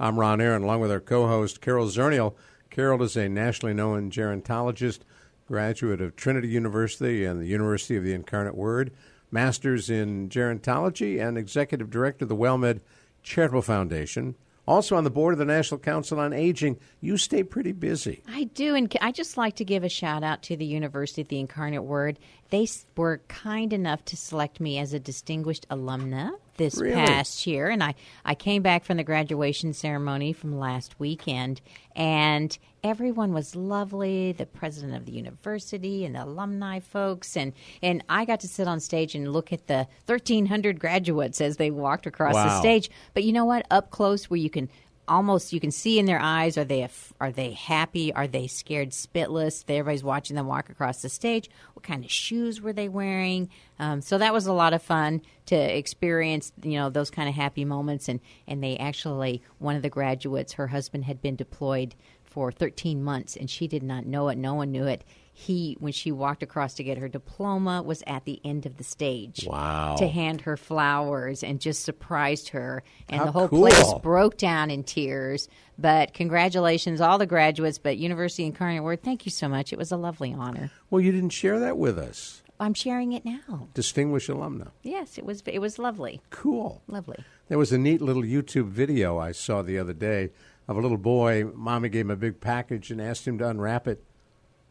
I'm Ron Aaron, along with our co-host Carol Zernial. Carol is a nationally known gerontologist, graduate of Trinity University and the University of the Incarnate Word, masters in gerontology, and executive director of the WellMed Charitable Foundation. Also on the board of the National Council on Aging. You stay pretty busy. I do, and I just like to give a shout out to the University of the Incarnate Word. They were kind enough to select me as a distinguished alumna this Really? past year, and I, I came back from the graduation ceremony from last weekend, and everyone was lovely. The president of the university and the alumni folks, and and I got to sit on stage and look at the 1,300 graduates as they walked across the stage. But you know what? Up close, where you can almost you can see in their eyes are they are they happy? Are they scared spitless? Everybody's watching them walk across the stage. What kind of shoes were they wearing? Um, so that was a lot of fun to experience you know those kind of happy moments. And and they actually one of the graduates her husband had been deployed for 13 months and she did not know it. No one knew it he when she walked across to get her diploma was at the end of the stage Wow. to hand her flowers and just surprised her and How the whole cool. place broke down in tears. But congratulations, all the graduates, but University and Incarnate Word, thank you so much. It was a lovely honor. Well, you didn't share that with us. I'm sharing it now. Distinguished alumna. Yes, it was it was lovely. Cool. Lovely. There was a neat little YouTube video I saw the other day of a little boy. Mommy gave him a big package and asked him to unwrap it.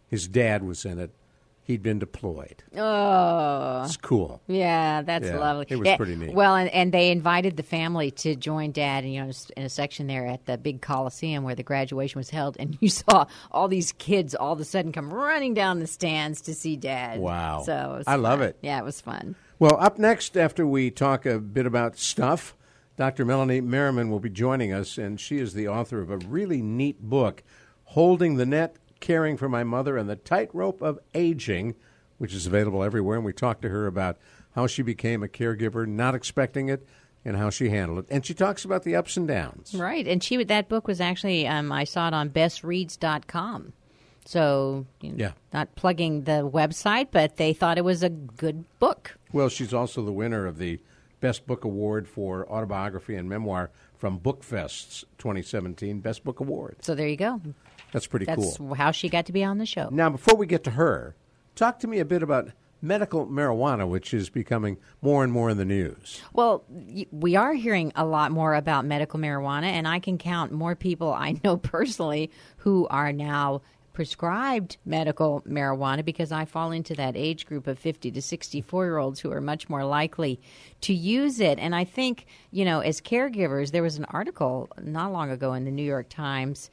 His dad was in it. He'd been deployed. Oh, It's cool. yeah, that's Yeah, lovely. it was Yeah, pretty neat. Well, and, and they invited the family to join Dad, and you know, in a section there at the big Coliseum where the graduation was held, and you saw all these kids all of a sudden come running down the stands to see Dad. Wow. So I love it. Yeah, it was fun. Well, up next, after we talk a bit about stuff, Dr. Melanie Merriman will be joining us, and she is the author of a really neat book, Holding the Net Caring for My Mother and the Tightrope of Aging, which is available everywhere. And we talked to her about how she became a caregiver, not expecting it, and how she handled it. And she talks about the ups and downs. Right, and she that book was actually um, I saw it on bestreads.com. So, you know, Yeah. not plugging the website, but they thought it was a good book. Well, she's also the winner of the Best Book Award for Autobiography and Memoir from Bookfest's 2017 Best Book Award. So there you go. That's pretty cool. That's cool. how she got to be on the show. Now, before we get to her, talk to me a bit about medical marijuana, which is becoming more and more in the news. Well, we are hearing a lot more about medical marijuana, and I can count more people I know personally who are now prescribed medical marijuana because I fall into that age group of 50 to 64 year olds who are much more likely to use it. And I think, you know, as caregivers, there was an article not long ago in the New York Times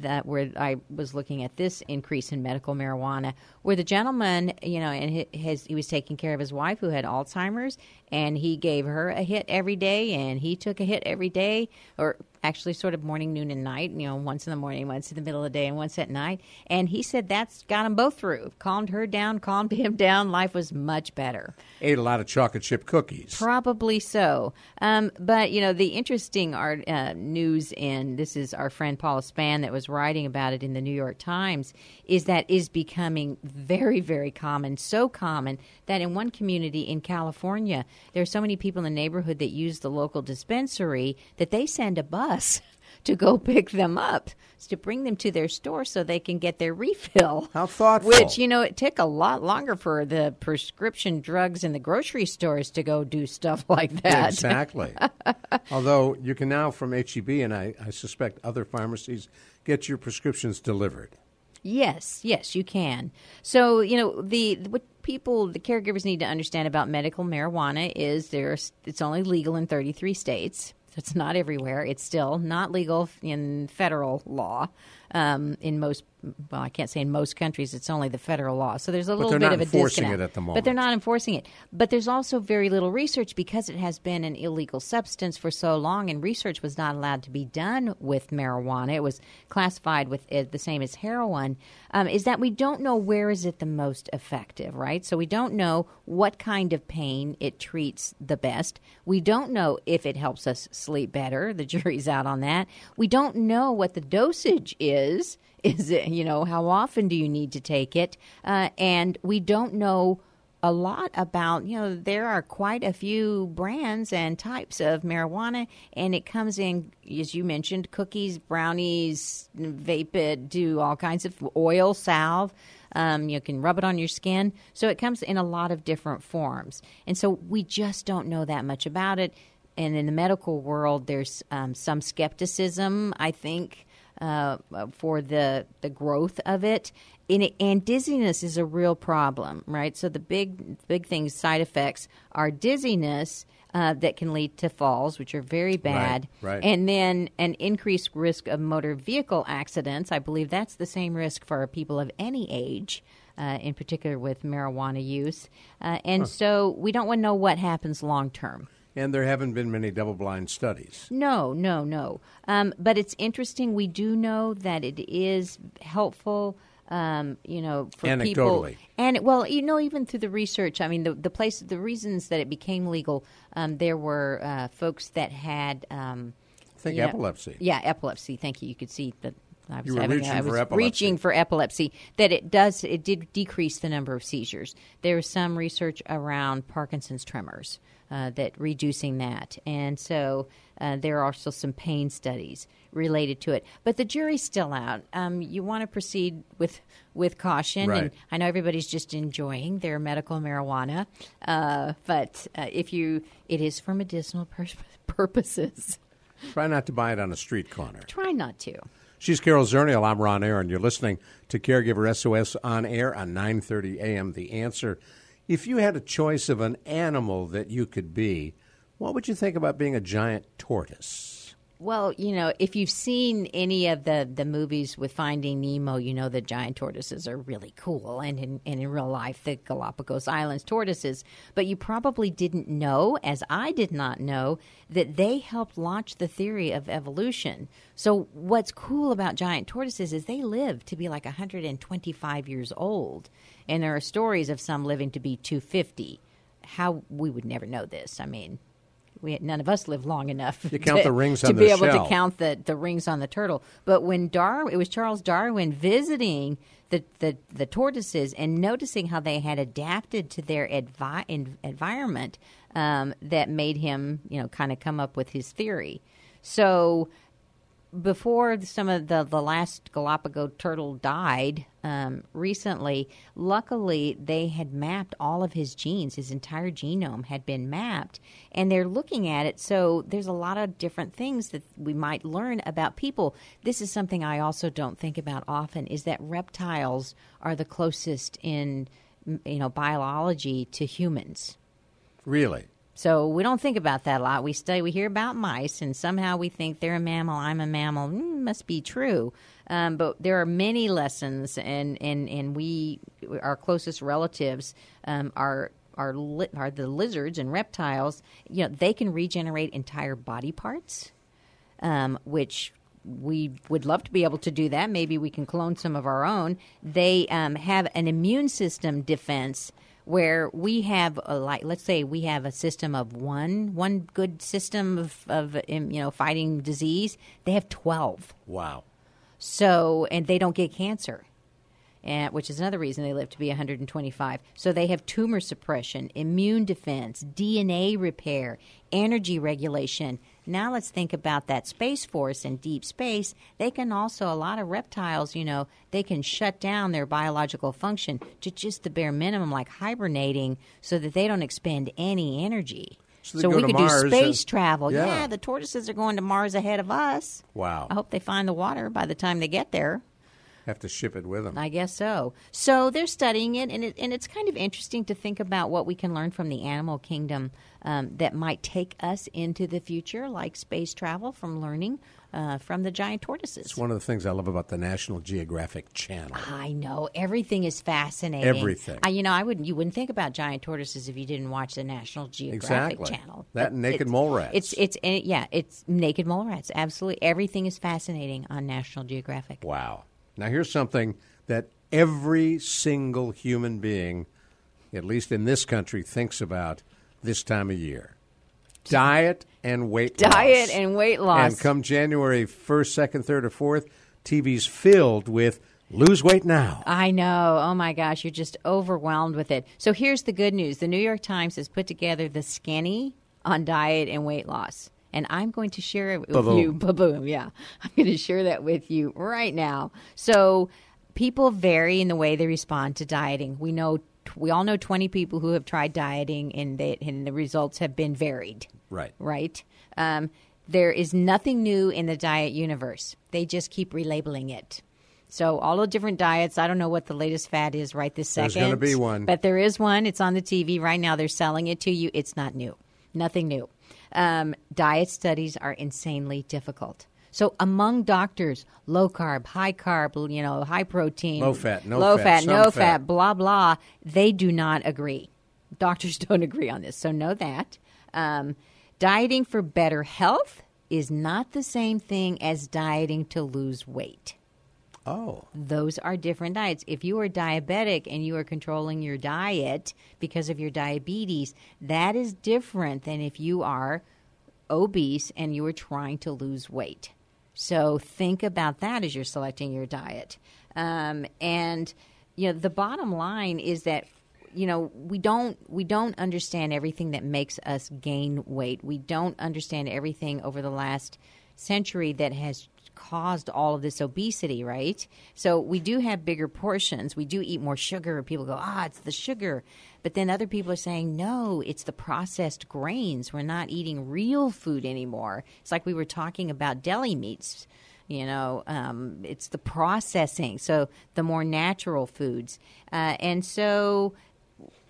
that where I was looking at this increase in medical marijuana, where the gentleman, you know, and hi- his he was taking care of his wife who had Alzheimer's, and he gave her a hit every day, and he took a hit every day, or actually sort of morning, noon, and night. You know, once in the morning, once in the middle of the day, and once at night. And he said that's got them both through, calmed her down, calmed him down. Life was much better. Ate a lot of chocolate chip cookies. Probably so. Um, but, you know, the interesting art, uh, news in this is our friend Paula Span that was writing about it in the New York Times is that is becoming very, very common. So common that in one community in California, there are so many people in the neighborhood that use the local dispensary that they send a bus. to go pick them up, to bring them to their store so they can get their refill. How thoughtful. Which, you know, it took a lot longer for the prescription drugs in the grocery stores to go do stuff like that. Exactly. Although you can now from HEB and I, I suspect other pharmacies get your prescriptions delivered. Yes, yes, you can. So, you know, the what people, the caregivers need to understand about medical marijuana is there's it's only legal in 33 states. It's not everywhere. It's still not legal in federal law um, in most. Well, I can't say in most countries. It's only the federal law. So there's a little bit of a enforcing disconnect. it at the But they're not enforcing it. But there's also very little research because it has been an illegal substance for so long, and research was not allowed to be done with marijuana. It was classified with it the same as heroin. Um, is that we don't know where is it the most effective, right? So we don't know what kind of pain it treats the best. We don't know if it helps us sleep better. The jury's out on that. We don't know what the dosage is. Is it, you know, how often do you need to take it? Uh, and we don't know a lot about, you know, there are quite a few brands and types of marijuana, and it comes in, as you mentioned, cookies, brownies, vape it, do all kinds of oil, salve. Um, you can rub it on your skin. So it comes in a lot of different forms. And so we just don't know that much about it. And in the medical world, there's um, some skepticism, I think, uh, for the the growth of it. And, it. and dizziness is a real problem, right? So the big big things, side effects, are dizziness uh, that can lead to falls, which are very bad, right. and then an increased risk of motor vehicle accidents. I believe that's the same risk for people of any age. Uh, in particular, with marijuana use, uh, and so we don't want to know what happens long term. And there haven't been many double blind studies. No, no, no. Um, but it's interesting. We do know that it is helpful. Um, you know, for people, Anecdotally. and well, you know, even through the research. I mean, the the place, the reasons that it became legal, um, there were uh, folks that had. Um, I think you know- epilepsy. yeah, epilepsy. Thank you. You could see that. I was You were having, reaching I for was epilepsy. reaching for epilepsy. That it does, it did decrease the number of seizures. There was some research around Parkinson's tremors uh, that reducing that, and so uh, there are also some pain studies related to it. But the jury's still out. Um, you want to proceed with with caution, Right. and I know everybody's just enjoying their medical marijuana, uh, but uh, if you, it is for medicinal pur- purposes. Try not to buy it on a street corner. Try not to. She's Carol Zernial. I'm Ron Aaron. You're listening to Caregiver SOS on air on 9:30 a.m. The answer: If you had a choice of an animal that you could be, what would you think about being a giant tortoise? Well, you know, if you've seen any of the, the movies with Finding Nemo, you know the giant tortoises are really cool, and in, and in real life, the Galapagos Islands tortoises. But you probably didn't know, as I did not know, that they helped launch the theory of evolution. So, what's cool about giant tortoises is they live to be like 125 years old, and there are stories of some living to be 250. How we would never know this. I mean, we none of us live long enough You count to, the rings to be able shell. to count the, the rings on the turtle. But when Dar, it was Charles Darwin visiting the, the, the tortoises and noticing how they had adapted to their advi- en- environment um, that made him, you know, kind of come up with his theory. So before some of the, the last Galapagos turtle died um, recently, luckily they had mapped all of his genes. His entire genome had been mapped, and they're looking at it. So there's a lot of different things that we might learn about people. This is something I also don't think about often: is that reptiles are the closest in you know biology to humans. Really? So we don't think about that a lot. We study, we hear about mice, and somehow we think they're a mammal. I'm a mammal. Mm, must be true. Um, but there are many lessons, and and and we, our closest relatives, um, are. Are, li- are the lizards and reptiles? You know, they can regenerate entire body parts, um, which we would love to be able to do that. Maybe we can clone some of our own. They um, have an immune system defense where we have a like let's say we have a system of one one good system of, of you know fighting disease they have 12 Wow. so and they don't get cancer and, which is another reason they live to be 125 so they have tumor suppression immune defense dna repair energy regulation Now let's think about that space force in deep space. They can also, a lot of reptiles, you know, they can shut down their biological function to just the bare minimum, like hibernating, so that they don't expend any energy. So So, we could Mars do space and- travel. Yeah. yeah, the tortoises are going to Mars ahead of us. Wow. I hope they find the water by the time they get there. Have to ship it with them. I guess so. So they're studying it, and it, and it's kind of interesting to think about what we can learn from the animal kingdom um, that might take us into the future, like space travel, from learning uh, from the giant tortoises. It's one of the things I love about the National Geographic Channel. I know everything is fascinating. Everything. I, you know, I wouldn't. You wouldn't think about giant tortoises if you didn't watch the National Geographic Exactly. Channel. That But naked mole rats. It's it's it- yeah, it's naked mole rats. Absolutely, everything is fascinating on National Geographic. Wow. Now, here's something that every single human being, at least in this country, thinks about this time of year diet and weight loss. Diet and weight loss. And come January 1st, 2nd, 3rd, or 4th, TV's filled with lose weight now. I know. Oh my gosh, you're just overwhelmed with it. So here's the good news the New York Times has put together the skinny on diet and weight loss. And I'm going to share it with Ba-boom. you. Ba-boom, yeah. I'm going to share that with you right now. So people vary in the way they respond to dieting. We know we all know 20 people who have tried dieting and, they, and the results have been varied Right. right? Um, there is nothing new in the diet universe. They just keep relabeling it. So all the different diets. I don't know what the latest fad is right this second. There's second. gonna be one. but there is one. It's on the TV right now. They're selling it to you. It's not new. Nothing new. Um, diet studies are insanely difficult. So among doctors, low carb, high carb, you know, high protein, Low fat, no low fat, fat, no fat. fat, blah blah. They do not agree. Doctors don't agree on this, so know that. Um, dieting for better health is not the same thing as dieting to lose weight. Oh. Those are different diets. If you are diabetic and you are controlling your diet because of your diabetes, that is different than if you are obese and you are trying to lose weight. So think about that as you're selecting your diet. Um, and you know, the bottom line is that you know we don't we don't understand everything that makes us gain weight. We don't understand everything over the last century that has caused all of this obesity, right? So we do have bigger portions. We do eat more sugar. People go, ah, it's the sugar. But then other people are saying, no, it's the processed grains. We're not eating real food anymore. It's like we were talking about deli meats. You know, um, it's the processing. So the more natural foods. Uh, and so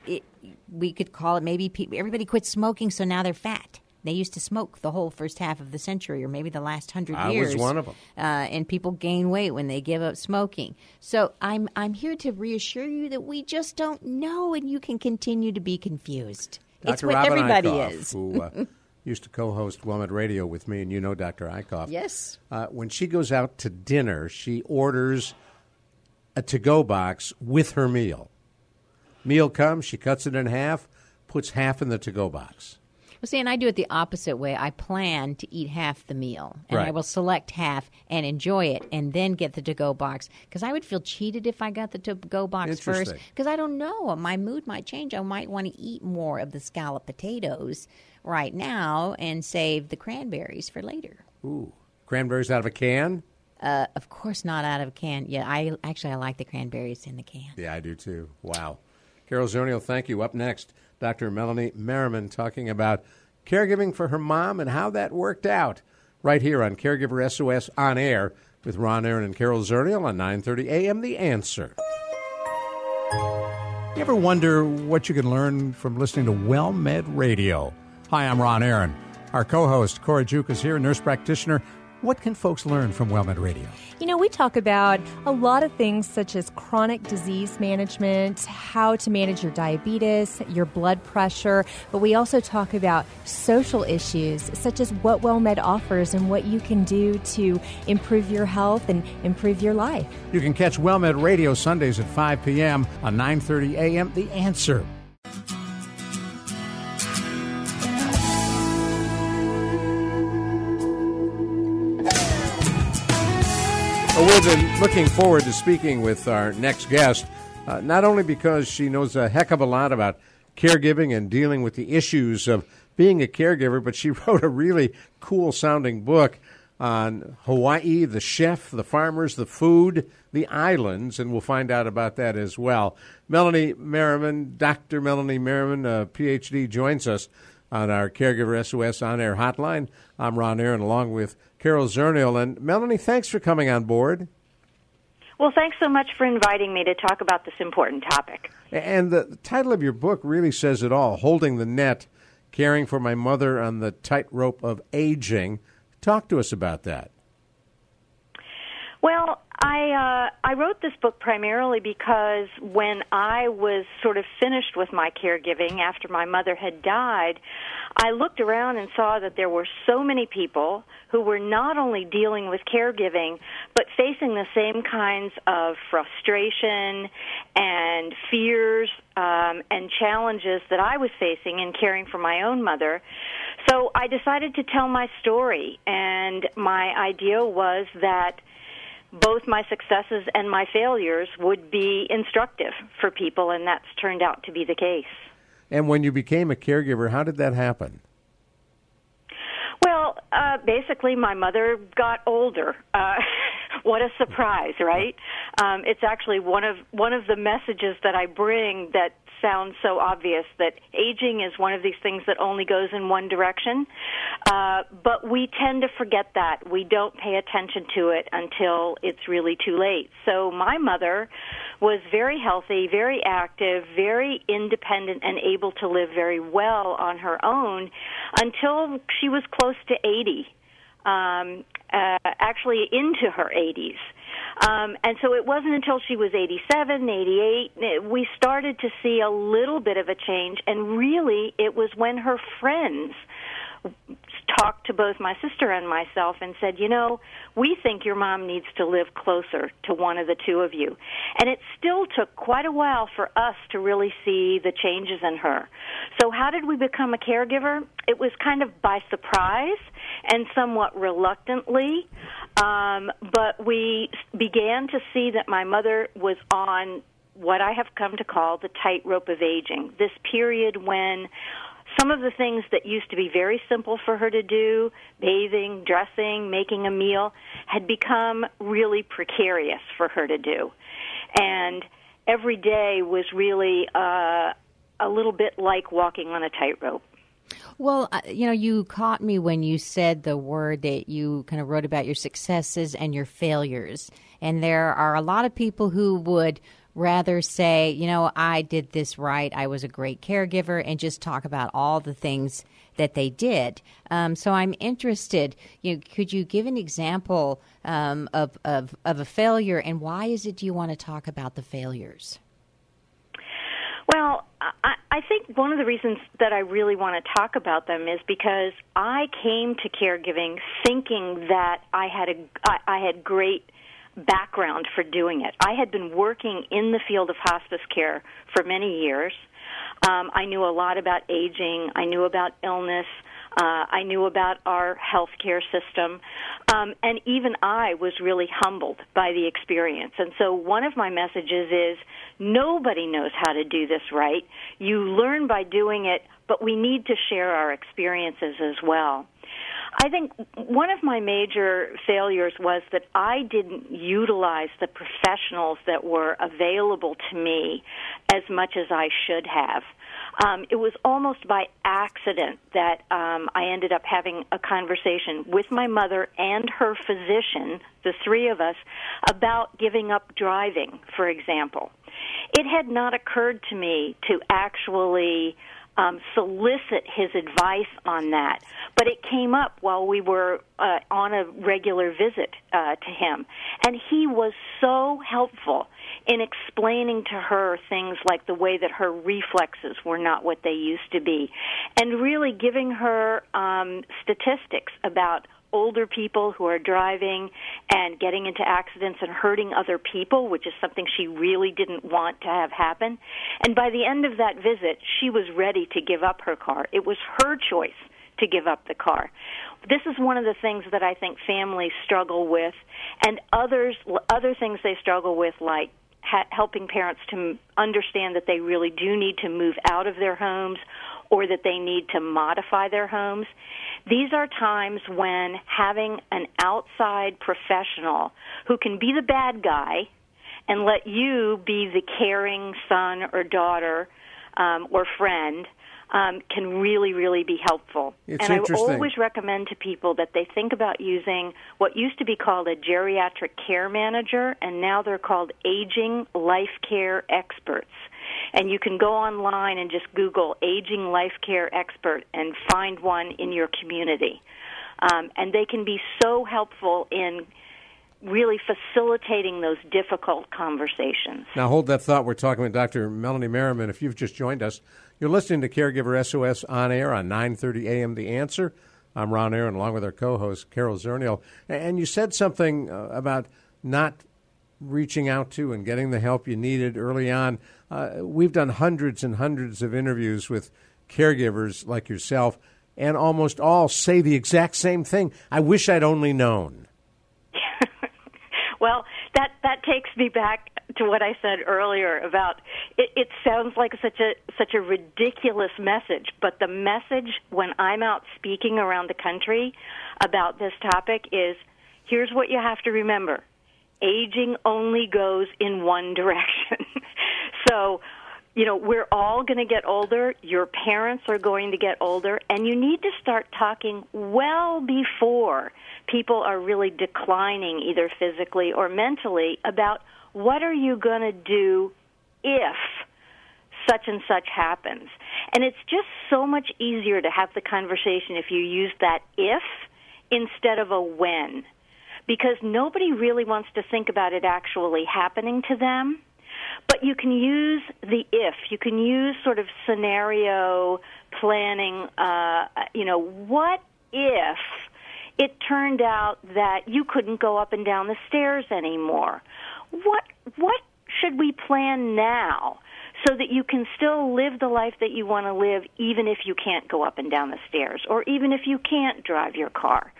it, we could call it maybe pe- everybody quit smoking, so now they're fat. They used to smoke the whole first half of the century, or maybe the last hundred years. I was one of 'em. Uh, and people gain weight when they give up smoking. So I'm I'm here to reassure you that we just don't know, and you can continue to be confused. It's what Robin everybody Eichhoff, is. who uh, used to co-host WellMed Radio with me, and you know Dr. Eichhoff. Yes. Uh, when she goes out to dinner, she orders a to-go box with her meal. Meal comes, she cuts it in half, puts half in the to-go box. Well, see, and I do it the opposite way. I plan to eat half the meal, and I will select half and enjoy it, and then get the to-go box. Because I would feel cheated if I got the to-go box first. Because I don't know, my mood might change. I might want to eat more of the scalloped potatoes right now and save the cranberries for later. Ooh, cranberries out of a can. Uh, of course, not out of a can. Yeah, I actually I like the cranberries in the can. Yeah, I do too. Wow. Carol Zernial, thank you. Up next, Dr. Melanie Merriman talking about caregiving for her mom and how that worked out. Right here on Caregiver SOS on air with Ron Aaron and Carol Zernial on 9:30 a.m. The Answer. You ever wonder what you can learn from listening to Well Med Radio? Hi, I'm Ron Aaron. Our co-host Cora Juke is here, nurse practitioner. What can folks learn from Well Med Radio? You know, we talk about a lot of things such as chronic disease management, how to manage your diabetes, your blood pressure, but we also talk about social issues such as what WellMed offers and what you can do to improve your health and improve your life. You can catch WellMed Radio Sundays at 5 p.m. on 9:30 a.m. The Answer. Well, we've been looking forward to speaking with our next guest, uh, not only because she knows a heck of a lot about caregiving and dealing with the issues of being a caregiver, but she wrote a really cool sounding book on Hawaii, the chef, the farmers, the food, the islands, and we'll find out about that as well. Melanie Merriman, Dr. Melanie Merriman, a PhD, joins us on our Caregiver SOS on air hotline. I'm Ron Aaron, along with Carol Zernial. And Melanie, thanks for coming on board. Well, thanks so much for inviting me to talk about this important topic. And the title of your book really says it all Holding the Net, Caring for My Mother on the Tightrope of Aging. Talk to us about that. Well, I uh, I wrote this book primarily because when I was sort of finished with my caregiving after my mother had died, I looked around and saw that there were so many people who were not only dealing with caregiving but facing the same kinds of frustration and fears um, and challenges that I was facing in caring for my own mother. So I decided to tell my story, and my idea was that both my successes and my failures would be instructive for people, and that's turned out to be the case. And when you became a caregiver, how did that happen? Well, uh, basically, my mother got older. Uh, what a surprise, right? Um, it's actually one of one of the messages that I bring that sounds so obvious that aging is one of these things that only goes in one direction. Uh, but we tend to forget that. We don't pay attention to it until it's really too late. So my mother was very healthy, very active, very independent, and able to live very well on her own until she was close to 80. Um, uh, actually, into her 80s. Um, and so it wasn't until she was 87, 88, we started to see a little bit of a change. And really, it was when her friends talked to both my sister and myself and said, you know, we think your mom needs to live closer to one of the two of you. And it still took quite a while for us to really see the changes in her. So how did we become a caregiver? It was kind of by surprise and somewhat reluctantly. Um, but we began to see that my mother was on what I have come to call the tightrope of aging. This period when some of the things that used to be very simple for her to do, bathing, dressing, making a meal, had become really precarious for her to do. And every day was really uh, a little bit like walking on a tightrope. Well, uh, you know, you caught me when you said the word that you kind of wrote about your successes and your failures. And there are a lot of people who would rather say, you know, I did this right, I was a great caregiver, and just talk about all the things that they did. Um, so I'm interested. You know, could you give an example um, of, of of a failure, and why is it you want to talk about the failures? Well, I, I think one of the reasons that I really want to talk about them is because I came to caregiving thinking that I had a I, I had great background for doing it. I had been working in the field of hospice care for many years. Um, I knew a lot about aging. I knew about illness. Uh, I knew about our healthcare system, um, and even I was really humbled by the experience. And so, one of my messages is nobody knows how to do this right. You learn by doing it, but we need to share our experiences as well. I think one of my major failures was that I didn't utilize the professionals that were available to me as much as I should have. Um, it was almost by accident that um, I ended up having a conversation with my mother and her physician, the three of us, about giving up driving, for example. It had not occurred to me to actually um, solicit his advice on that. But it came up while we were uh, on a regular visit uh, to him. And he was so helpful in explaining to her things like the way that her reflexes were not what they used to be, and really giving her um, statistics about older people who are driving and getting into accidents and hurting other people, which is something she really didn't want to have happen. And by the end of that visit, she was ready to give up her car. It was her choice to give up the car. This is one of the things that I think families struggle with, and others other things they struggle with, like ha- helping parents to m- understand that they really do need to move out of their homes or that they need to modify their homes. These are times when having an outside professional who can be the bad guy and let you be the caring son or daughter um, or friend um, can really, really be helpful. It's and I always recommend to people that they think about using what used to be called a geriatric care manager, and now they're called aging life care experts. And you can go online and just Google aging life care expert and find one in your community. Um, and they can be so helpful in really facilitating those difficult conversations. Now, hold that thought. We're talking with Dr. Melanie Merriman. If you've just joined us, you're listening to Caregiver SOS on air on 9:30 a.m. The Answer. I'm Ron Aaron, along with our co-host Carol Zernial. And you said something uh, about not reaching out to and getting the help you needed early on. Uh, we've done hundreds and hundreds of interviews with caregivers like yourself, and almost all say the exact same thing. I wish I'd only known. Well, that that takes me back to what I said earlier about it, it sounds like such a such a ridiculous message, but the message when I'm out speaking around the country about this topic is here's what you have to remember. Aging only goes in one direction. so, you know, we're all going to get older. Your parents are going to get older, and you need to start talking well before people are really declining, either physically or mentally, about what are you going to do if such and such happens. And it's just so much easier to have the conversation if you use that if instead of a when. Because nobody really wants to think about it actually happening to them. But you can use the if. You can use sort of scenario planning. Uh, you know, what if it turned out that you couldn't go up and down the stairs anymore? What what should we plan now so that you can still live the life that you want to live even if you can't go up and down the stairs or even if you can't drive your car?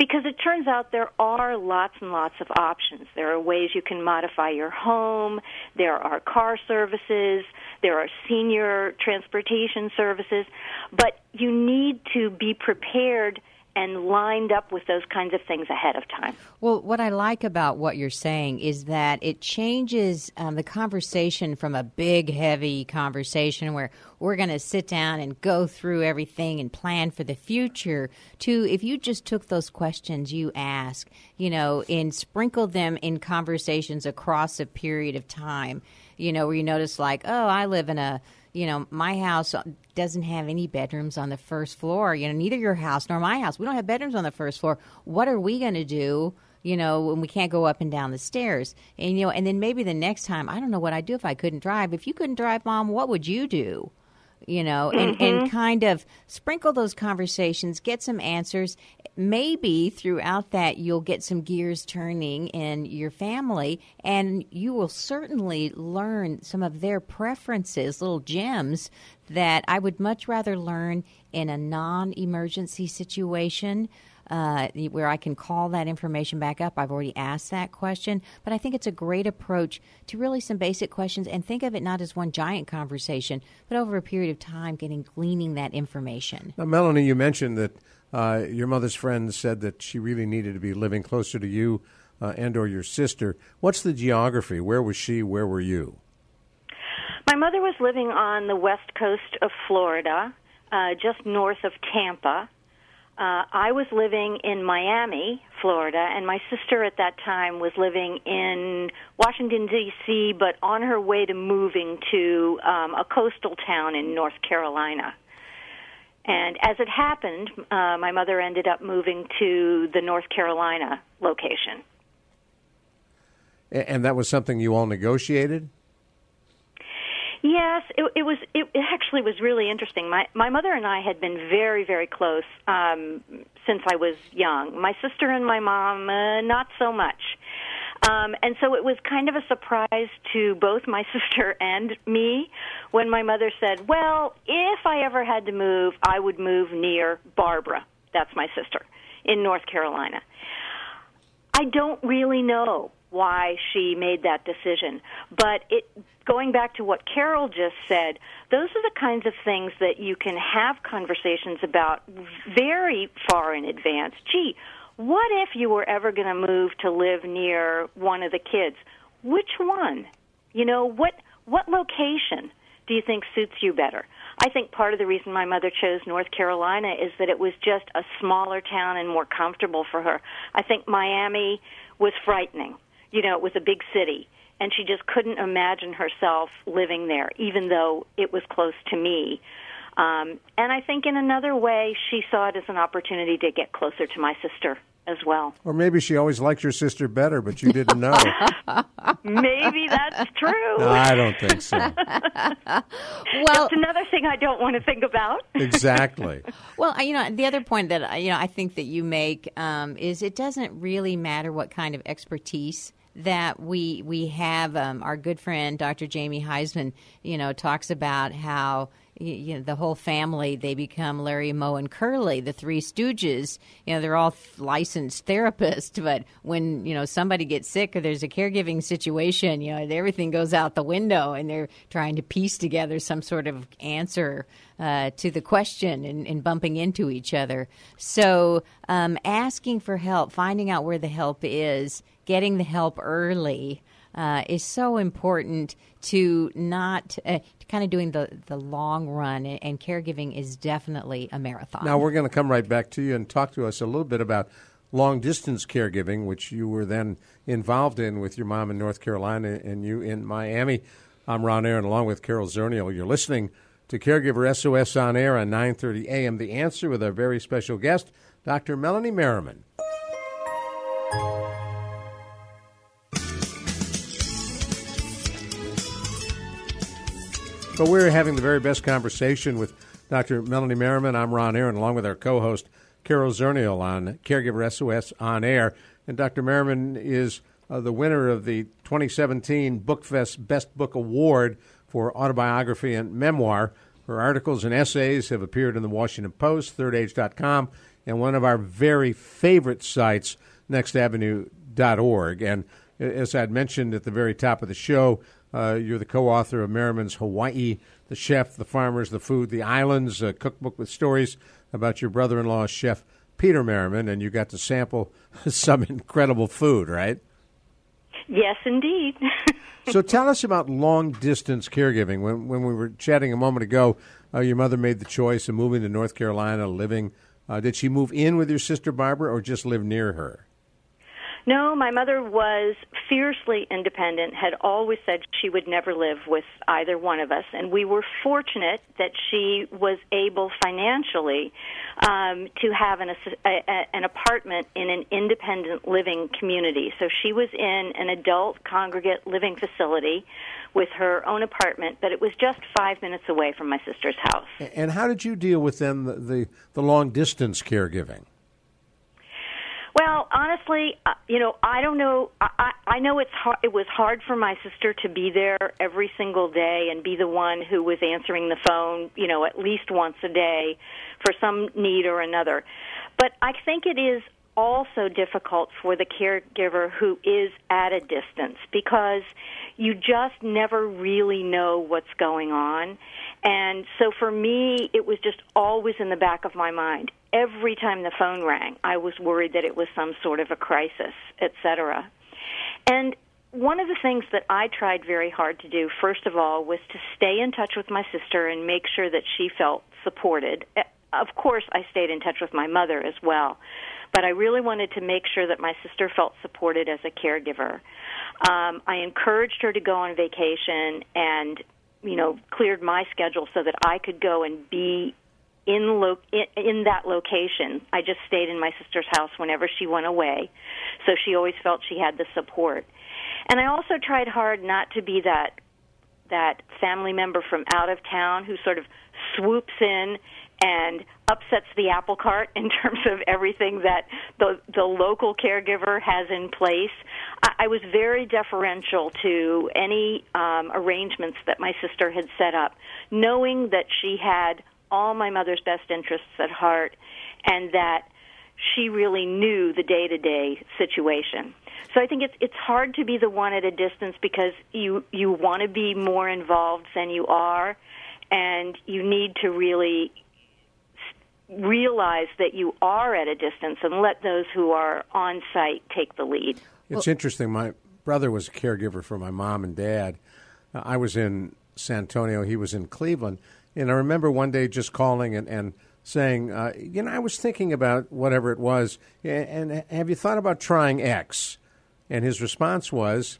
Because it turns out there are lots and lots of options. There are ways you can modify your home. There are car services. There are senior transportation services. But you need to be prepared and lined up with those kinds of things ahead of time. Well, what I like about what you're saying is that it changes um, the conversation from a big, heavy conversation where we're going to sit down and go through everything and plan for the future to if you just took those questions you ask, you know, and sprinkled them in conversations across a period of time, you know, where you notice, like, oh, I live in a you know, my house doesn't have any bedrooms on the first floor. You know, neither your house nor my house. We don't have bedrooms on the first floor. What are we going to do? You know, when we can't go up and down the stairs, and you know, and then maybe the next time, I don't know what I'd do if I couldn't drive. If you couldn't drive, mom, what would you do? You know, and, Mm-hmm. and kind of sprinkle those conversations, get some answers. Maybe throughout that, you'll get some gears turning in your family, and you will certainly learn some of their preferences, little gems that I would much rather learn in a non emergency situation uh, where I can call that information back up. I've already asked that question, but I think it's a great approach to really some basic questions and think of it not as one giant conversation, but over a period of time, getting gleaning that information. Now, Melanie, you mentioned that uh, your mother's friend said that she really needed to be living closer to you uh, and or your sister. What's the geography? Where was she? Where were you? My mother was living on the west coast of Florida, uh, just north of Tampa. Uh, I was living in Miami, Florida, and my sister at that time was living in Washington, D.C., but on her way to moving to um, a coastal town in North Carolina. And as it happened, uh, my mother ended up moving to the North Carolina location. And that was something you all negotiated? Yes, it, it was. It, it actually was really interesting. My my mother and I had been very very close um, since I was young. My sister and my mom, uh, not so much. Um, and so it was kind of a surprise to both my sister and me when my mother said, "Well, if I ever had to move, I would move near Barbara. That's my sister in North Carolina." I don't really know why she made that decision. But it going back to what Carol just said, those are the kinds of things that you can have conversations about very far in advance. Gee, what if you were ever going to move to live near one of the kids? Which one? You know, what what location do you think suits you better? I think part of the reason my mother chose North Carolina is that it was just a smaller town and more comfortable for her. I think Miami was frightening. You know, it was a big city, and she just couldn't imagine herself living there, even though it was close to me. Um, and I think in another way, she saw it as an opportunity to get closer to my sister as well. Or maybe she always liked your sister better, but you didn't know. maybe that's true. No, I don't think so. well, that's another thing I don't want to think about. exactly. Well, you know, the other point that you know I think that you make um, is it doesn't really matter what kind of expertise that we we have. Um, our good friend Dr. Jamie Huysman, you know, talks about how you know, the whole family they become Larry, Moe, and Curly, the Three Stooges. You know, they're all licensed therapists, but when you know somebody gets sick or there's a caregiving situation, you know, everything goes out the window, and they're trying to piece together some sort of answer uh, to the question and, and, bumping into each other. So, um, asking for help, finding out where the help is, getting the help early. Uh, is so important to not uh, kind of doing the, the long run, and caregiving is definitely a marathon. Now, we're going to come right back to you and talk to us a little bit about long distance caregiving, which you were then involved in with your mom in North Carolina and you in Miami. I'm Ron Aaron, along with Carol Zernial. You're listening to Caregiver SOS on air on 9:30 a.m. The Answer with our very special guest, Dr. Melanie Merriman. But we're having the very best conversation with Dr. Melanie Merriman. I'm Ron Aaron, along with our co-host Carol Zernial on Caregiver SOS on air. And Dr. Merriman is uh, the winner of the 2017 BookFest Best Book Award for autobiography and memoir. Her articles and essays have appeared in the Washington Post, ThirdAge.com, and one of our very favorite sites, NextAvenue.org. And as I'd mentioned at the very top of the show, uh, you're the co-author of Merriman's Hawaii, the chef, the farmers, the food, the islands, a cookbook with stories about your brother-in-law, Chef Peter Merriman, and you got to sample some incredible food, right? Yes, indeed. so tell us about long-distance caregiving. When when we were chatting a moment ago, uh, your mother made the choice of moving to North Carolina, living. Uh, did she move in with your sister Barbara, or just live near her? No, my mother was fiercely independent, had always said she would never live with either one of us, and we were fortunate that she was able financially um, to have an, a, an apartment in an independent living community. So she was in an adult congregate living facility with her own apartment, but it was just five minutes away from my sister's house. And how did you deal with then the, the, the long distance caregiving? Well, honestly, uh, you know, I don't know. I, I know it's hard, it was hard for my sister to be there every single day and be the one who was answering the phone, you know, at least once a day for some need or another. But I think it is also difficult for the caregiver who is at a distance because you just never really know what's going on. And so for me, it was just always in the back of my mind. Every time the phone rang, I was worried that it was some sort of a crisis, etc. And one of the things that I tried very hard to do, first of all, was to stay in touch with my sister and make sure that she felt supported. Eh, of course, I stayed in touch with my mother as well, but I really wanted to make sure that my sister felt supported as a caregiver. Um, I encouraged her to go on vacation and you know cleared my schedule so that I could go and be in lo- in, in that location. I just stayed in my sister's house whenever she went away, so she always felt she had the support. And I also tried hard not to be that that family member from out of town who sort of swoops in and upsets the apple cart in terms of everything that the the local caregiver has in place. I, I was very deferential to any um, arrangements that my sister had set up, knowing that she had all my mother's best interests at heart, and that she really knew the day to day situation. So I think it's it's hard to be the one at a distance because you you want to be more involved than you are, and you need to really realize that you are at a distance and let those who are on site take the lead. It's interesting. My brother was a caregiver for my mom and dad. Uh, I was in San Antonio. He was in Cleveland. And I remember one day just calling and, and saying, uh, you know, I was thinking about whatever it was, and have you thought about trying X? And his response was,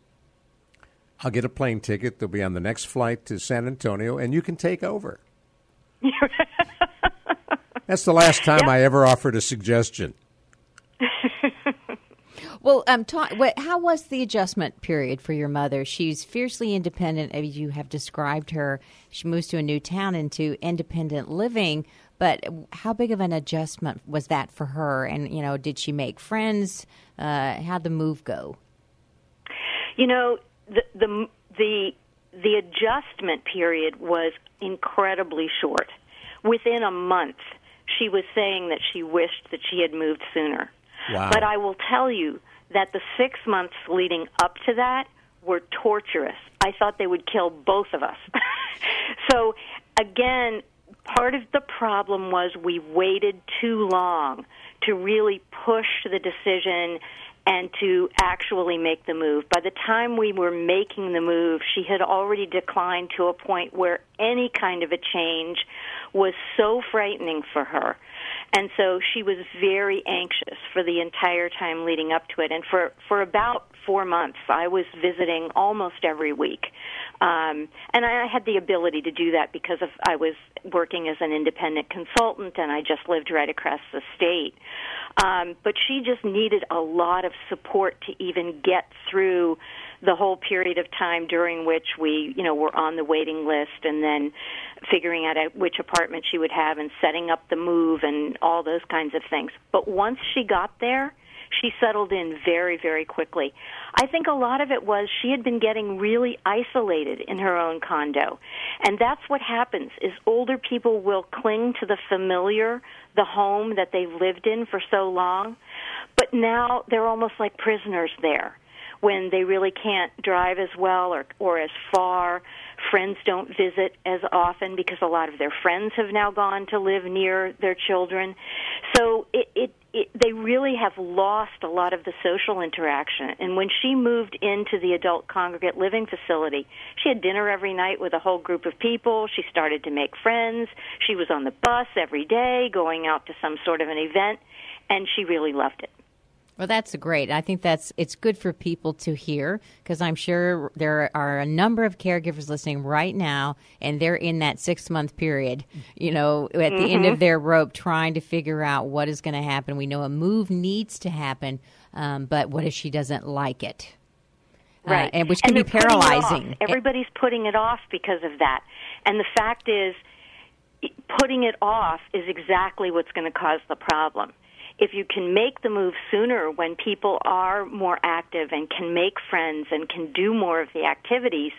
I'll get a plane ticket. They'll be on the next flight to San Antonio, and you can take over. That's the last time I ever offered a suggestion. Well, um, talk, what, how was the adjustment period for your mother? She's fiercely independent, as you have described her. She moves to a new town into independent living. But how big of an adjustment was that for her? And you know, did she make friends? Uh, how'd the move go? You know, the the the the adjustment period was incredibly short. Within a month, she was saying that she wished that she had moved sooner. Wow. But I will tell you that the six months leading up to that were torturous. I thought they would kill both of us. so, again, part of the problem was we waited too long to really push the decision and to actually make the move. By the time we were making the move, she had already declined to a point where any kind of a change was so frightening for her. And so she was very anxious for the entire time leading up to it. And for, for about four months, I was visiting almost every week. Um, and I had the ability to do that because of I was working as an independent consultant and I just lived right across the state. Um, but she just needed a lot of support to even get through the whole period of time during which we, you know, were on the waiting list and then figuring out which apartment she would have and setting up the move and all those kinds of things. But once she got there, she settled in very, very quickly. I think a lot of it was she had been getting really isolated in her own condo. And that's what happens is older people will cling to the familiar, the home that they've lived in for so long, but now they're almost like prisoners there when they really can't drive as well or or as far. Friends don't visit as often because a lot of their friends have now gone to live near their children. So it, it it, they really have lost a lot of the social interaction. And when she moved into the adult congregate living facility, she had dinner every night with a whole group of people. She started to make friends. She was on the bus every day, going out to some sort of an event, and she really loved it. Well, that's great. I think that's it's good for people to hear because I'm sure there are a number of caregivers listening right now, and they're in that six month period. You know, at mm-hmm. the end of mm-hmm. their rope, trying to figure out what is going to happen. We know a move needs to happen, um, but what if she doesn't like it? Uh, right, uh, and which can and be paralyzing. Everybody's putting it off because of that, and the fact is, putting it off is exactly what's going to cause the problem if you can make the move sooner when people are more active and can make friends and can do more of the activities,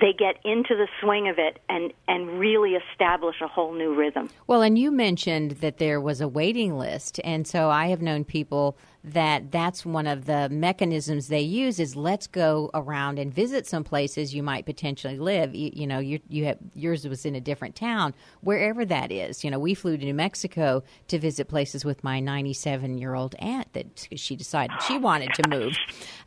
they get into the swing of it and, and really establish a whole new rhythm. Well, and you mentioned that there was a waiting list. And so I have known people that that's one of the mechanisms they use is let's go around and visit some places you might potentially live. You, you know, you, you have yours was in a different town, wherever that is. You know, we flew to New Mexico to visit places with my 97 year old aunt that she decided she wanted to move,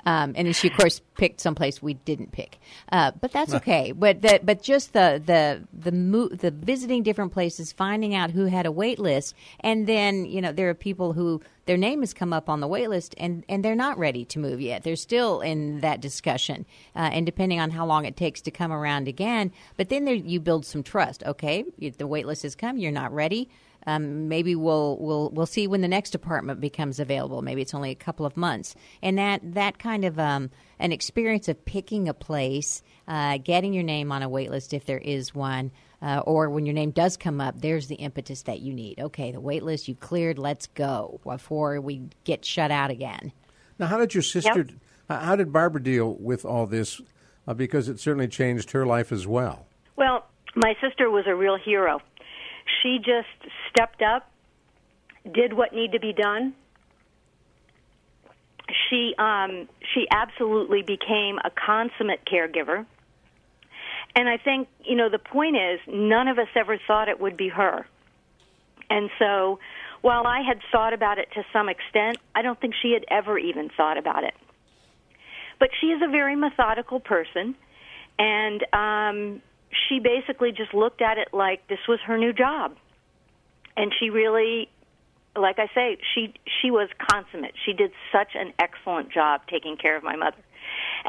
um, and then she of course picked some place we didn't pick, uh, but that's okay. But the, but just the the the mo- the visiting different places, finding out who had a wait list, and then you know there are people who their name has come up on the wait list and, and they're not ready to move yet. They're still in that discussion, uh, and depending on how long it takes to come around again. But then there, you build some trust. Okay, the wait list has come. You're not ready. Um, maybe we'll we'll we'll see when the next apartment becomes available. Maybe it's only a couple of months, and that that kind of um, an experience of picking a place, uh, getting your name on a wait list if there is one, uh, or when your name does come up, there's the impetus that you need. Okay, the wait list you've cleared, let's go before we get shut out again. Now, how did your sister, yep. how did Barbara deal with all this? Uh, because it certainly changed her life as well. Well, my sister was a real hero. She just stepped up, did what needed to be done, she um, she absolutely became a consummate caregiver. And I think you know the point is none of us ever thought it would be her. And so, while I had thought about it to some extent, I don't think she had ever even thought about it. But she is a very methodical person, and um, she basically just looked at it like this was her new job. And she really like I say, she she was consummate. She did such an excellent job taking care of my mother.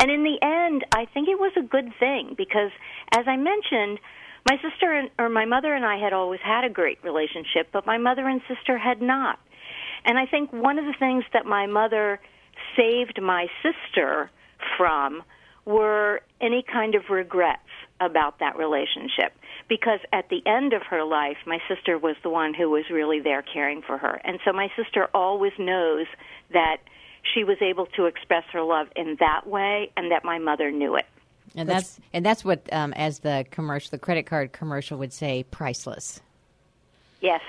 And in the end, I think it was a good thing because as I mentioned, my sister and, or my mother and I had always had a great relationship, but my mother and sister had not. And I think one of the things that my mother saved my sister from were any kind of regrets about that relationship because at the end of her life my sister was the one who was really there caring for her and so my sister always knows that she was able to express her love in that way and that my mother knew it and that's and that's what um, as the commercial the credit card commercial would say priceless yes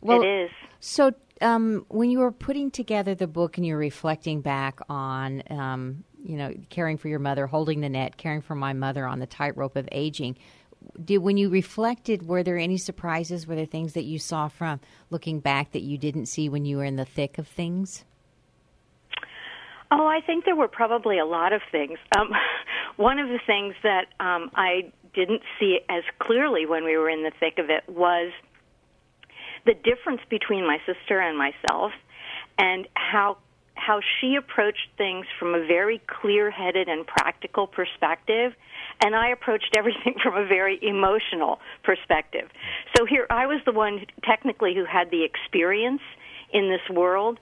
well, it is so um, when you were putting together the book and you're reflecting back on um, you know, caring for your mother, holding the net, caring for my mother on the tightrope of aging. Did when you reflected, were there any surprises? Were there things that you saw from looking back that you didn't see when you were in the thick of things? Oh, I think there were probably a lot of things. Um, one of the things that um, I didn't see as clearly when we were in the thick of it was the difference between my sister and myself and how how she approached things from a very clear headed and practical perspective, and I approached everything from a very emotional perspective. So here I was the one technically who had the experience in this world,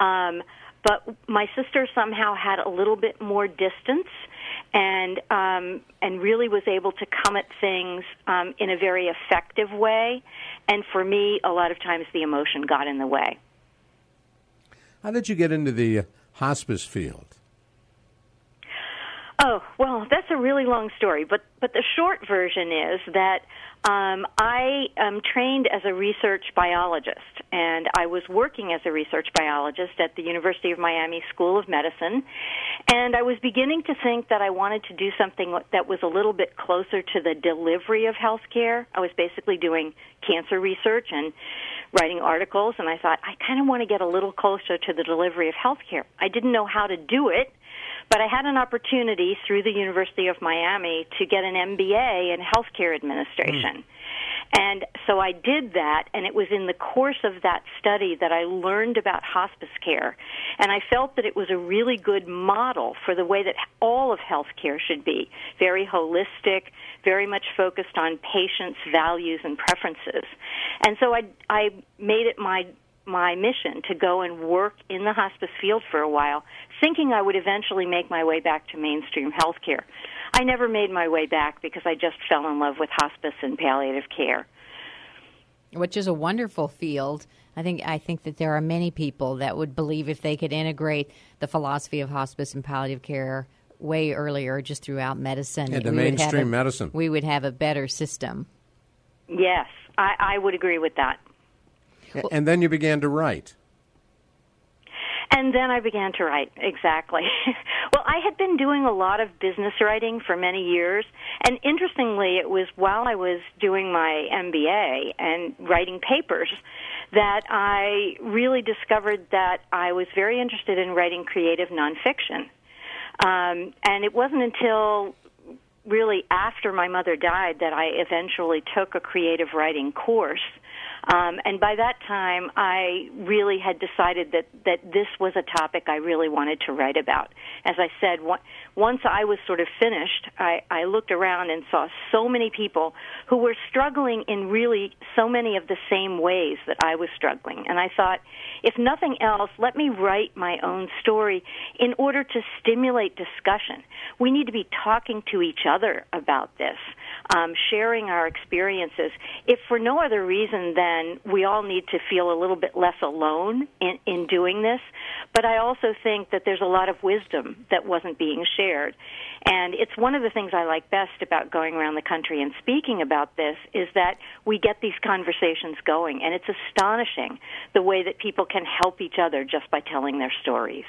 um, but my sister somehow had a little bit more distance. And um, and really was able to come at things um, in a very effective way, and for me, a lot of times the emotion got in the way. How did you get into the uh, hospice field? Well, that's a really long story, but but the short version is that um, I am trained as a research biologist, and I was working as a research biologist at the University of Miami School of Medicine, and I was beginning to think that I wanted to do something that was a little bit closer to the delivery of healthcare. I was basically doing cancer research and writing articles, and I thought I kind of want to get a little closer to the delivery of healthcare. I didn't know how to do it, but I had an opportunity through the University of Miami to get an MBA in healthcare administration. Mm. And so I did that, and it was in the course of that study that I learned about hospice care. And I felt that it was a really good model for the way that all of healthcare should be very holistic, very much focused on patients' values and preferences. And so I, I made it my my mission to go and work in the hospice field for a while, thinking I would eventually make my way back to mainstream healthcare. I never made my way back because I just fell in love with hospice and palliative care. Which is a wonderful field. I think I think that there are many people that would believe if they could integrate the philosophy of hospice and palliative care way earlier, just throughout medicine, yeah, the mainstream a, medicine, we would have a better system. Yes, I, I would agree with that. And then you began to write. And then I began to write, exactly. well, I had been doing a lot of business writing for many years, and interestingly, it was while I was doing my MBA and writing papers that I really discovered that I was very interested in writing creative nonfiction. Um, and it wasn't until really after my mother died that I eventually took a creative writing course um, and by that time, I really had decided that, that this was a topic I really wanted to write about. As I said, once I was sort of finished, I, I looked around and saw so many people who were struggling in really so many of the same ways that I was struggling. And I thought, if nothing else, let me write my own story in order to stimulate discussion. We need to be talking to each other about this, um, sharing our experiences, if for no other reason than we all need to feel a little bit less alone in, in doing this. But I also think that there's a lot of wisdom that wasn't being shared. And it's one of the things I like best about going around the country and speaking about this is that we get these conversations going. And it's astonishing the way that people can help each other just by telling their stories.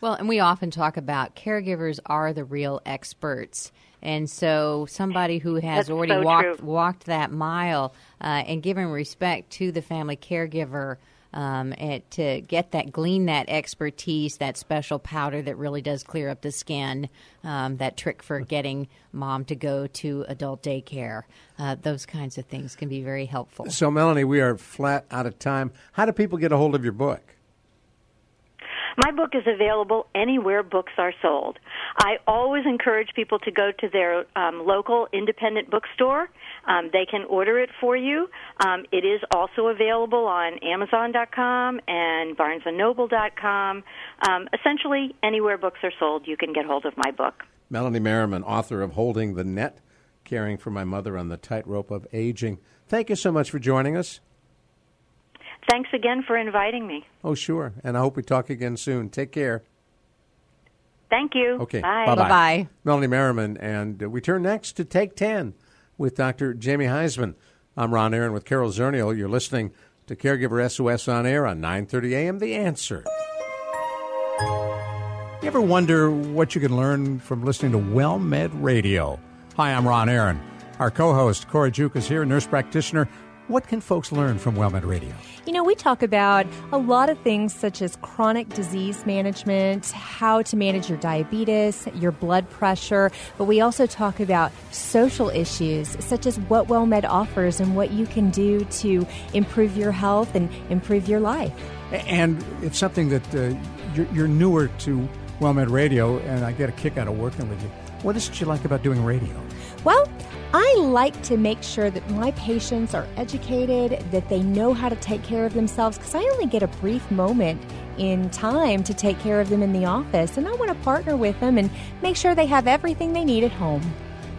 Well, and we often talk about caregivers are the real experts. And so, somebody who has That's already so walked true. walked that mile uh, and given respect to the family caregiver, um, and to get that glean that expertise, that special powder that really does clear up the skin, um, that trick for getting mom to go to adult daycare, uh, those kinds of things can be very helpful. So, Melanie, we are flat out of time. How do people get a hold of your book? My book is available anywhere books are sold. I always encourage people to go to their um, local independent bookstore. Um, they can order it for you. Um, it is also available on Amazon.com and BarnesandNoble.com. Um, essentially, anywhere books are sold, you can get hold of my book. Melanie Merriman, author of Holding the Net, Caring for My Mother on the Tightrope of Aging. Thank you so much for joining us. Thanks again for inviting me. Oh, sure. And I hope we talk again soon. Take care. Thank you. Okay. Bye. Bye-bye. Bye-bye. Melanie Merriman. And uh, we turn next to Take 10 with Dr. Jamie Huysman. I'm Ron Aaron with Carol Zernial. You're listening to Caregiver SOS on air on 9:30 a.m. The Answer. You ever wonder what you can learn from listening to WellMed Radio? Hi, I'm Ron Aaron. Our co-host Cora Juke is here, nurse practitioner. What can folks learn from WellMed Radio? You know, we talk about a lot of things such as chronic disease management, how to manage your diabetes, your blood pressure, but we also talk about social issues such as what WellMed offers and what you can do to improve your health and improve your life. And it's something that uh, you're, you're newer to WellMed Radio, and I get a kick out of working with you. What is it you like about doing radio? Well, I like to make sure that my patients are educated, that they know how to take care of themselves, because I only get a brief moment in time to take care of them in the office, and I want to partner with them and make sure they have everything they need at home.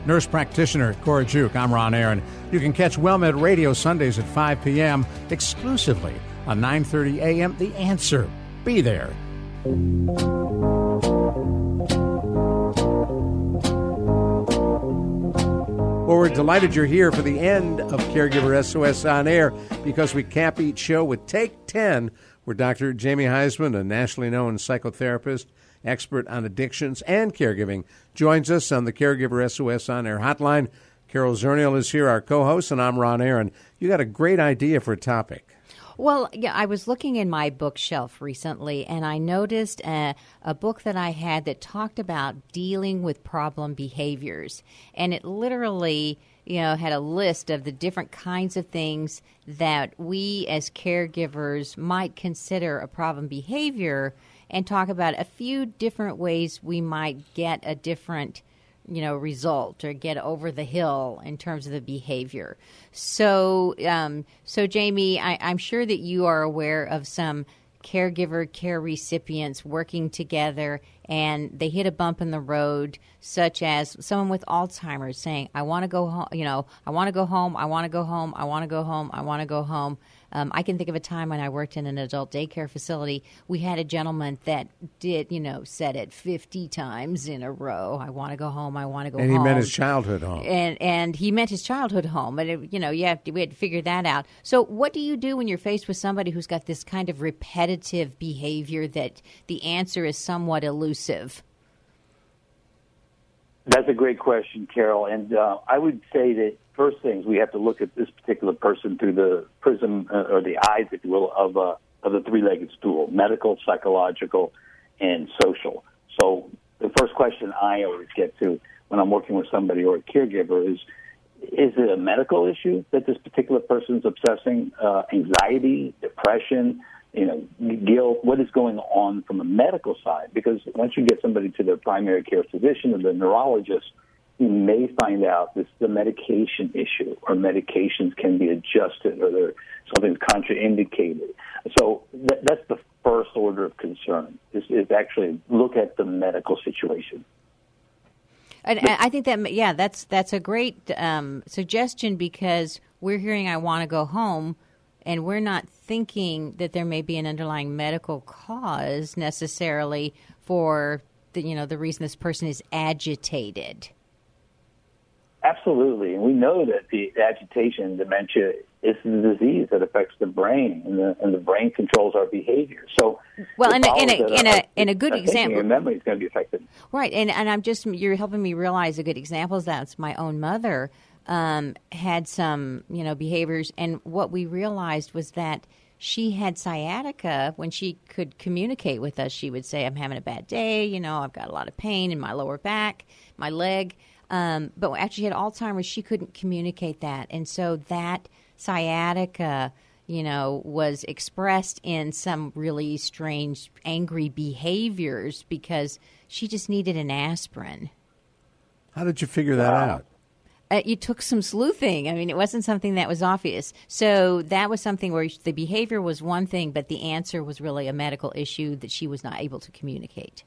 Nurse practitioner Cora Juke. I'm Ron Aaron. You can catch WellMed Radio Sundays at 5 p.m. exclusively on 9:30 a.m. The Answer. Be there. Well, we're delighted you're here for the end of Caregiver SOS on air because we cap each show with Take 10, where Dr. Jamie Huysman, a nationally known psychotherapist, expert on addictions and caregiving, joins us on the Caregiver SOS on air hotline. Carol Zernial is here, our co host, and I'm Ron Aaron. You got a great idea for a topic. Well, yeah, I was looking in my bookshelf recently and I noticed a, a book that I had that talked about dealing with problem behaviors. And it literally, you know, had a list of the different kinds of things that we as caregivers might consider a problem behavior and talk about a few different ways we might get a different you know result or get over the hill in terms of the behavior. So um, so jamie I, i'm sure that you are aware of some caregiver care recipients working together and they hit a bump in the road such as someone with alzheimer's saying i want to go home you know i want to go home i want to go home i want to go home i want to go home um, I can think of a time when I worked in an adult daycare facility. We had a gentleman that did, you know, said it 50 times in a row. I want to go home. I want to go And home. And he meant his childhood home. And and he meant his childhood home. And it, you know, you have to, we had to figure that out. So, what do you do when you're faced with somebody who's got this kind of repetitive behavior that the answer is somewhat elusive? That's a great question, Carol. And uh, I would say that first things we have to look at this particular person through the prism uh, or the eyes, if you will, of uh, of the three-legged stool: medical, psychological, and social. So the first question I always get to when I'm working with somebody or a caregiver is: Is it a medical issue that this particular person's obsessing? Uh, anxiety, depression, you know, guilt, what is going on from a medical side? Because once you get somebody to their primary care physician or the neurologist, you may find out this is a medication issue or medications can be adjusted or there, something's contraindicated. So th- that's the first order of concern is, is actually look at the medical situation. And I think that yeah, that's that's a great um, suggestion because we're hearing I want to go home, and we're not thinking that there may be an underlying medical cause necessarily for the you know the reason this person is agitated. Absolutely, and we know that the agitation, dementia is the disease that affects the brain, and the, and the brain controls our behavior. So, well, in a, in a, in a, in a good example, and memory is going to be affected. Right, and and I'm just you're helping me realize a good example is that's my own mother um, had some you know behaviors, and what we realized was that she had sciatica when she could communicate with us. She would say, "I'm having a bad day," you know, "I've got a lot of pain in my lower back, my leg," um, but actually she had Alzheimer's. She couldn't communicate that, and so that sciatica you know, was expressed in some really strange, angry behaviors because she just needed an aspirin. How did you figure that out? Uh, you took some sleuthing. I mean, it wasn't something that was obvious. So that was something where the behavior was one thing, but the answer was really a medical issue that she was not able to communicate.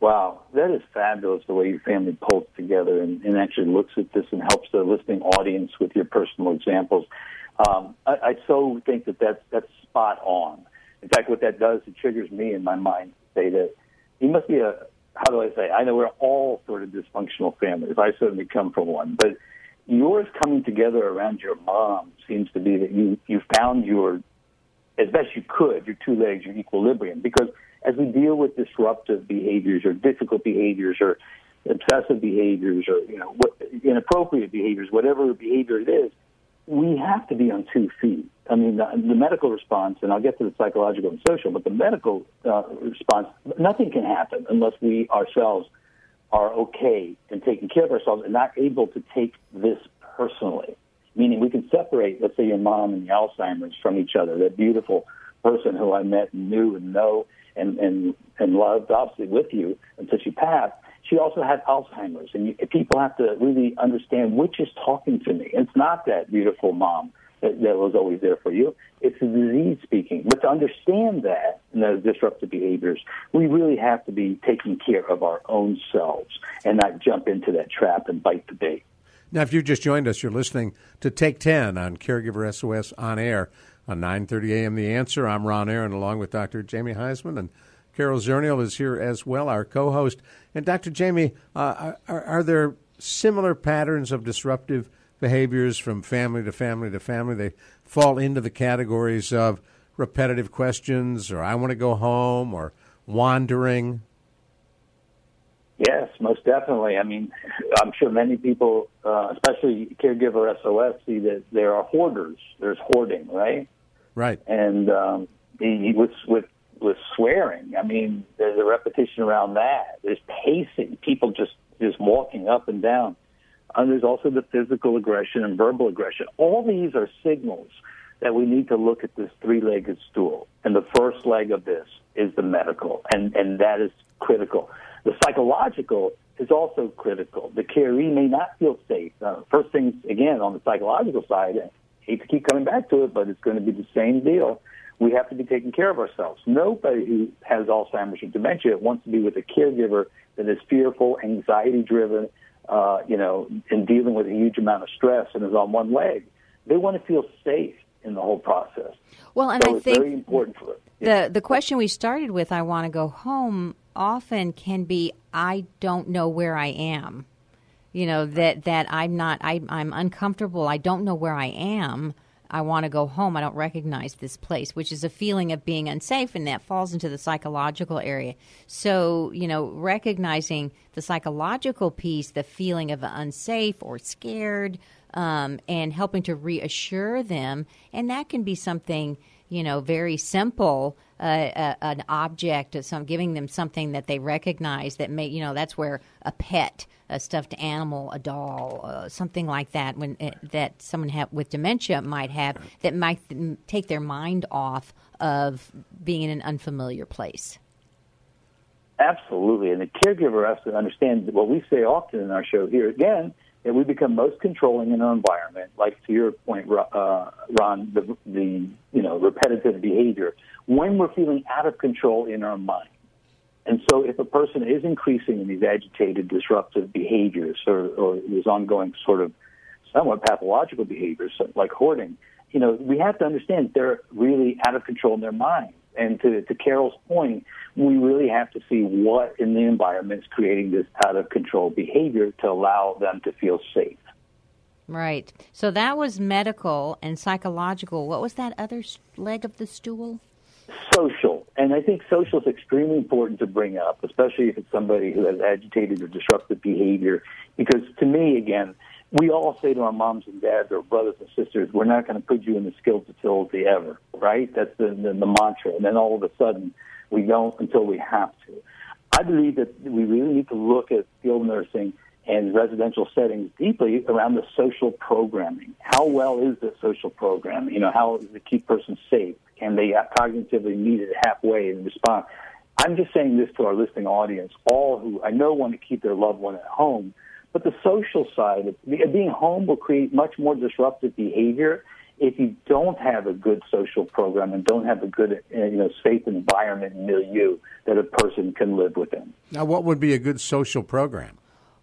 Wow, that is fabulous the way your family pulls together and, and actually looks at this and helps the listening audience with your personal examples. Um, I, I so think that that's, that's spot on. In fact, what that does, it triggers me in my mind to say that you must be a, how do I say, I know we're all sort of dysfunctional families. I certainly come from one, but yours coming together around your mom seems to be that you, you found your, as best you could, your two legs, your equilibrium. Because as we deal with disruptive behaviors or difficult behaviors or obsessive behaviors or, you know, what, inappropriate behaviors, whatever behavior it is, we have to be on two feet. I mean, the, the medical response, and I'll get to the psychological and social, but the medical uh, response, nothing can happen unless we ourselves are okay and taking care of ourselves and not able to take this personally. Meaning, we can separate, let's say, your mom and the Alzheimer's from each other. That beautiful person who I met and knew and know and and and loved, obviously, with you until she passed. She also had Alzheimer's, and you, people have to really understand which is talking to me. It's not that beautiful mom that, that was always there for you. It's the disease speaking. But to understand that and those disruptive behaviors, we really have to be taking care of our own selves and not jump into that trap and bite the bait. Now, if you've just joined us, you're listening to Take 10 on Caregiver SOS on air on 9:30 a.m. The Answer. I'm Ron Aaron, along with Dr. Jamie Huysman, and Carol Zernial is here as well, our co-host. And Dr. Jamie, uh, are, are there similar patterns of disruptive behaviors from family to family to family? They fall into the categories of repetitive questions, or I want to go home, or wandering. Yes, most definitely. I mean, I'm sure many people, uh, especially caregiver SOS, see that there are hoarders. There's hoarding, right? Right. And um, the, with with with swearing, I mean, there's a repetition around that. There's pacing, people just just walking up and down. And there's also the physical aggression and verbal aggression. All these are signals that we need to look at this three-legged stool. And the first leg of this is the medical, and and that is critical. The psychological is also critical. The caree may not feel safe. Uh, first things, again, on the psychological side, hate to keep coming back to it, but it's going to be the same deal. We have to be taking care of ourselves. Nobody who has Alzheimer's or dementia wants to be with a caregiver that is fearful, anxiety driven, uh, you know, and dealing with a huge amount of stress and is on one leg. They want to feel safe in the whole process. Well, and so I it's think very important for it. the the question we started with, I want to go home, often can be, I don't know where I am. You know that that I'm not. I, I'm uncomfortable. I don't know where I am. I want to go home. I don't recognize this place, which is a feeling of being unsafe, and that falls into the psychological area. So, you know, recognizing the psychological piece, the feeling of unsafe or scared, um, and helping to reassure them, and that can be something you know, very simple, uh, uh, an object, or some giving them something that they recognize that may, you know, that's where a pet, a stuffed animal, a doll, uh, something like that, when uh, that someone have, with dementia might have, that might take their mind off of being in an unfamiliar place. Absolutely. And the caregiver has to understand what we say often in our show here again that we become most controlling in our environment, like to your point, uh, Ron, the, the you know repetitive behavior, when we're feeling out of control in our mind. And so, if a person is increasing in these agitated, disruptive behaviors, or, or these ongoing sort of somewhat pathological behaviors like hoarding, you know, we have to understand they're really out of control in their mind. And to, to Carol's point, we really have to see what in the environment is creating this out of control behavior to allow them to feel safe. Right. So that was medical and psychological. What was that other leg of the stool? Social. And I think social is extremely important to bring up, especially if it's somebody who has agitated or disruptive behavior. Because to me, again, we all say to our moms and dads or brothers and sisters, we're not going to put you in the skilled facility ever, right? That's the, the, the mantra. And then all of a sudden, we don't until we have to. I believe that we really need to look at skilled nursing and residential settings deeply around the social programming. How well is the social program? You know, how does it keep persons safe? Can they cognitively meet it halfway and respond? I'm just saying this to our listening audience, all who I know want to keep their loved one at home, but the social side of being home will create much more disruptive behavior if you don't have a good social program and don't have a good, uh, you know, safe environment and milieu that a person can live within. Now, what would be a good social program?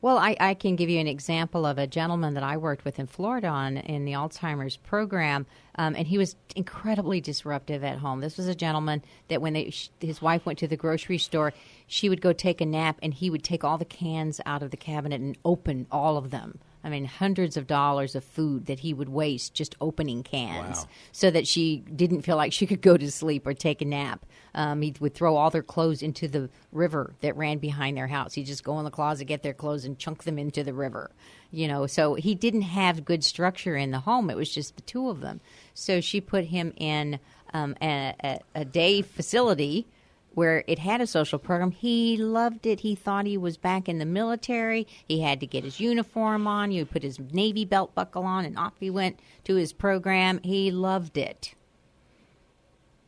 Well, I, I, can give you an example of a gentleman that I worked with in Florida on in the Alzheimer's program, um, and he was incredibly disruptive at home. This was a gentleman that when they, his wife went to the grocery store, she would go take a nap, and he would take all the cans out of the cabinet and open all of them. I mean, hundreds of dollars of food that he would waste just opening cans wow. so that she didn't feel like she could go to sleep or take a nap. Um, he would throw all their clothes into the river that ran behind their house. He'd just go in the closet, get their clothes, and chunk them into the river. You know, so he didn't have good structure in the home. It was just the two of them. So she put him in um, a, a, a day facility where it had a social program. He loved it. He thought he was back in the military. He had to get his uniform on. He put his Navy belt buckle on, and off he went to his program. He loved it.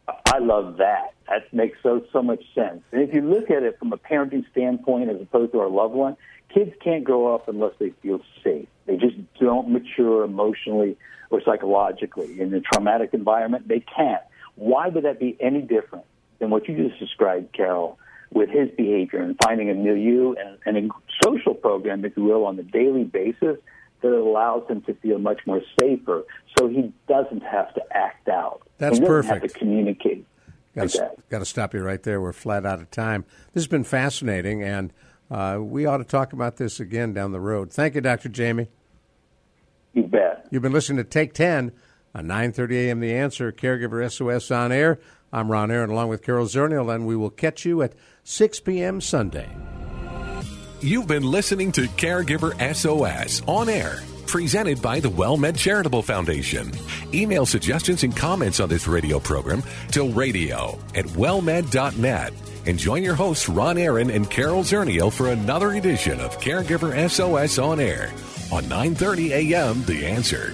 I love that. That makes so so much sense. And if you look at it from a parenting standpoint, as opposed to our loved one, kids can't grow up unless they feel safe. They just don't mature emotionally or psychologically in a traumatic environment. They can't. Why would that be any different than what you just described, Carol, with his behavior and finding a milieu and, and a social program, if you will, on a daily basis that allows him to feel much more safer so he doesn't have to act out. That's he perfect. have to communicate. Got to, got to stop you right there. We're flat out of time. This has been fascinating, and uh, we ought to talk about this again down the road. Thank you, Dr. Jamie. You bet. You've been listening to Take 10 on 9.30 a.m. The Answer, Caregiver SOS on air. I'm Ron Aaron along with Carol Zernial, and we will catch you at 6 p.m. Sunday. You've been listening to Caregiver SOS on air, presented by the WellMed Charitable Foundation. Email suggestions and comments on this radio program to radio at wellmed.net. And join your hosts, Ron Aaron and Carol Zernial, for another edition of Caregiver SOS on air on 9.30 a.m. The Answer.